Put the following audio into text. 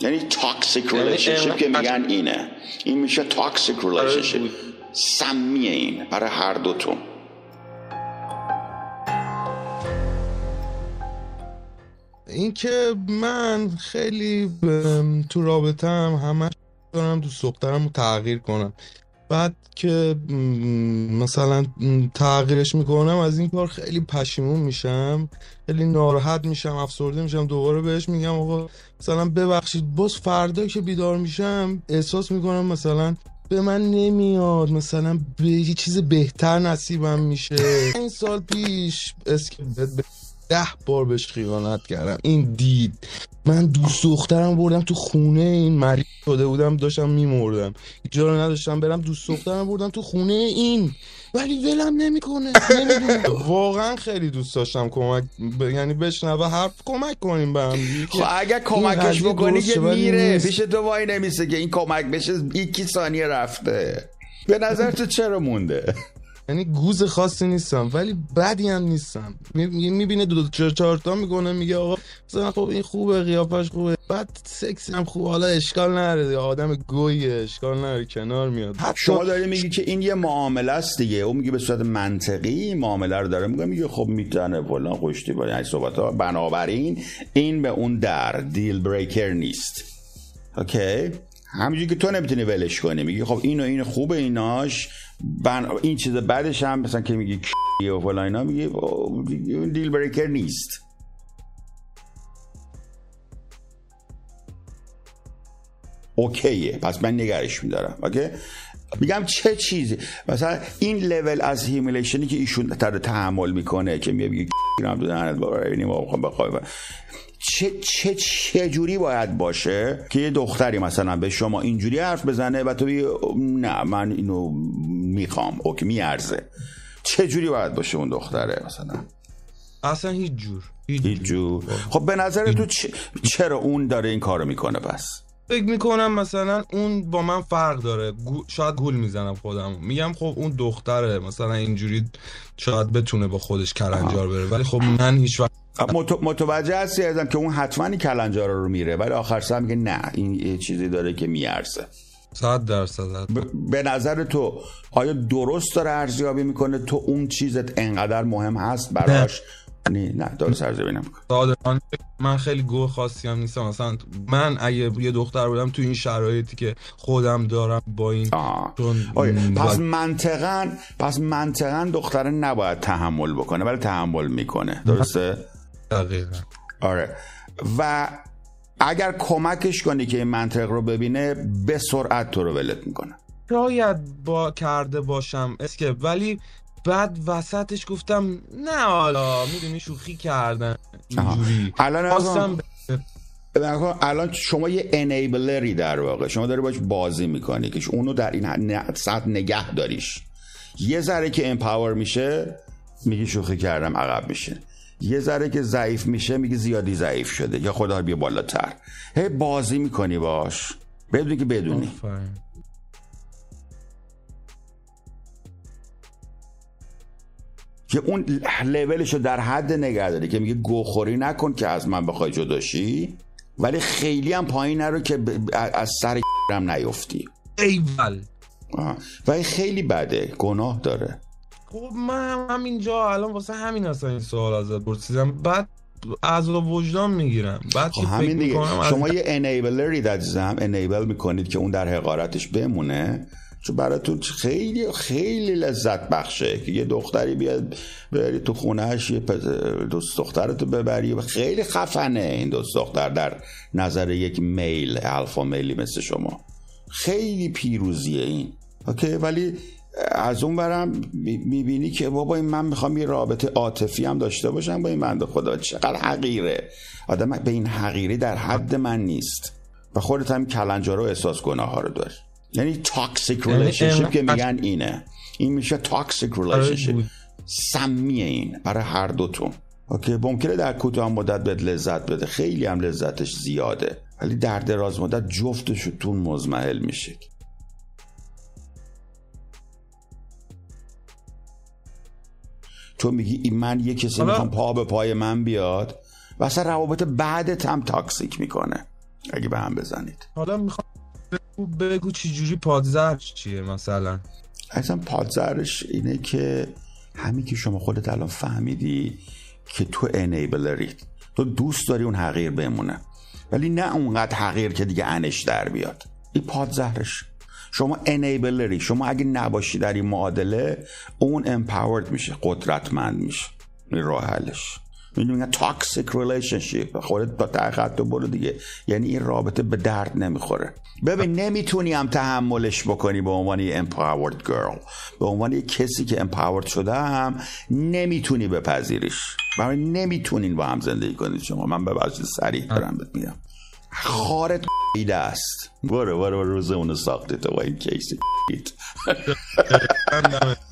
یعنی toxic relationship که میگن اینه. این میشه toxic relationship سمیه این برای هر دوتون اینکه من خیلی تو رابطم همش دارم دوست دخترم رو تغییر کنم. بعد که مثلا تغییرش می‌کنم از این کار خیلی پشیمون میشم خیلی ناراحت میشم افسرده میشم دوباره بهش میگم آقا مثلا ببخشید باز فردا که بیدار میشم احساس می‌کنم مثلا به من نمیاد مثلا به یه چیز بهتر نصیبم میشه. این سال پیش اسکیت ده بار بهش خیانت کردم. این دید. من دوست دخترم بردم تو خونه این مریض شده بودم داشتم میمردم. جا رو نداشتم برم دوست دخترم بردم تو خونه این. ولی ولم نمی‌کنه. واقعا خیلی دوست داشتم کمک ب... یعنی بشنوه حرف کمک کنیم به هم خب اگر کمکش بکنی که میره. پیش تو وای نمیسه که این کمک بشه یکی ثانیه رفته. به نظر تو چرا مونده؟ یعنی گوز خاصی نیستم ولی بدی هم نیستم. می‌بینه دو چهار چهار تا می‌کنه میگه آقا مثلا خب این خوبه قیافش خوبه. بعد سکسی هم خوبه حالا اشکال نره آدم گویه اشکال نره کنار میاد. شما داری میگی که این یه معامله است دیگه اون میگه به صورت منطقی معامله رو داره میگه میگه خب می‌تونه فلان خوشتی با این صحبت ها. بنابراین این به اون در دیل بریکر نیست. اوکی همینجوری که تو نمی‌تونی ولش کنی میگی خب اینو این خوبه ایناش بن... این چیز بعدش هم مثلا که میگی و فلان اینا میگی دیل بریکر نیست okay ه پس من نگهش می‌دارم okay میگم چه چیزی مثلا این level از humiliation ی که ایشون تحمل می‌کنه که میگه دو چه چه چه جوری باید باشه که یه دختری مثلا به شما اینجوری حرف بزنه و تو بگی نه من اینو می‌خوام okay می‌ارزه. چه جوری باید باشه اون دختره مثلا؟ اصلا هیچ جور هیچ, جور. خب به نظر تو چرا اون داره این کارو می‌کنه پس؟ فکر می‌کنم مثلا اون با من فرق داره. شاید گول می‌زنم خودم میگم خب اون دختره مثلا اینجوری شاید بتونه با خودش کلنجار بره. ولی خب من هیچ وقت متوجه هستی ازم که اون حتما کلنجار رو میره ولی آخر سر میگه نه این یه چیزی داره که میارزه. صد درصد. به نظر تو آیا درست داره ارزیابی می‌کنه؟ تو اون چیزت انقدر مهم هست براش؟ نه. نه درست ارزیابی نمی‌کنه. من خیلی گوه خاصی هم نیستم. مثلا من اگه یه دختر بودم تو این شرایطی که خودم دارم با این پس منطقا پس منطقا دختره نباید تحمل بکنه ولی تحمل می‌کنه. درسته؟ دقیقا. آره. و اگر کمکش کنی که این منطق رو ببینه به سرعت تو رو ولت می‌کنه. شاید با کرده باشم اسکپ ولی بعد وسطش گفتم نه حالا می‌دونی شوخی کردن. اینجوری. الان الان شما یه انیبلری در واقع. شما داری باش بازی می‌کنی که اونو در این سطح نگه داریش. یه ذره که امپاور میشه میگی شوخی کردم عقب میشه. یه ذره که ضعیف میشه میگی زیادی ضعیف شده یا خدا بیا بالاتر. هی بازی می‌کنی باش. بدونی که بدونی. که اون لولش رو در حد نگه داری که میگه گوخوری نکن که از من بخوای جداشی ولی خیلی هم پایین نرو که از سر هم نیفتی. ایول. و خیلی بده گناه داره. خب من همینجا الان واسه همین اصلا این سوال ازت پرسیدم. بعد از وجدان می‌گیرم. بعد خب همین دیگه. شما یه انیبلری عزیزم انیبل می‌کنید که اون در حقارتش بمونه. چون براتون خیلی خیلی لذت بخشه که یه دختری بیاد بری تو خونهش یه دوست دخترتو ببری. و خیلی خفنه این دوست دختر در نظر یک میل الفا میلی مثل شما. خیلی پیروزیه این. اوکی؟ ولی از اون برم می‌بینی که بابا این من می‌خوام یه رابطه عاطفی هم داشته باشم با این بنده خدا. چقدر حقیره. آدم به این حقیری در حد من نیست. و خودت هم کلنجارو احساس گناه ها رو داری. یعنی toxic relationship که میگن اینه. این میشه toxic relationship سمیه این برای هر دوتون okay ممکنه در کوتاه مدت بهت لذت بده. خیلی هم لذتش زیاده. ولی در دراز مدت جفتشتون مضمحل میشید تو میگی من یه کسی می‌خوام پا به پای من بیاد؟ و اصلا روابط بعدت هم تاکسیک می‌کنه. اگه به هم بزنید. حالا می‌خوام بگو چی جوری پادزر چیه مثلا؟ اصلا پادزرش اینه که همین که شما خودت الان فهمیدی که تو انیبلری تو دوست داری اون حقیر بمونه. ولی نه اونقدر حقیر که دیگه انش در بیاد. این پادزهرش. شما انیبلری شما اگه نباشی در این معادله اون امپاورد میشه قدرتمند میشه. این راه حلش. می‌دونی تاکسیک ریلیشنشیپ خودت با تحقیقات برو دیگه. یعنی این رابطه به درد نمی‌خوره. ببین نمی‌تونی هم تحملش بکنی به عنوان یه empowered girl. به عنوان یه کسی که empowered شده هم نمی‌تونی بپذیریش. برای نمی‌تونین با هم زندگی کنید شما. من به بچه سریع دارم بهت میگم. خارت ایده است. برو برو روز اونو ساخته تو با این کیسی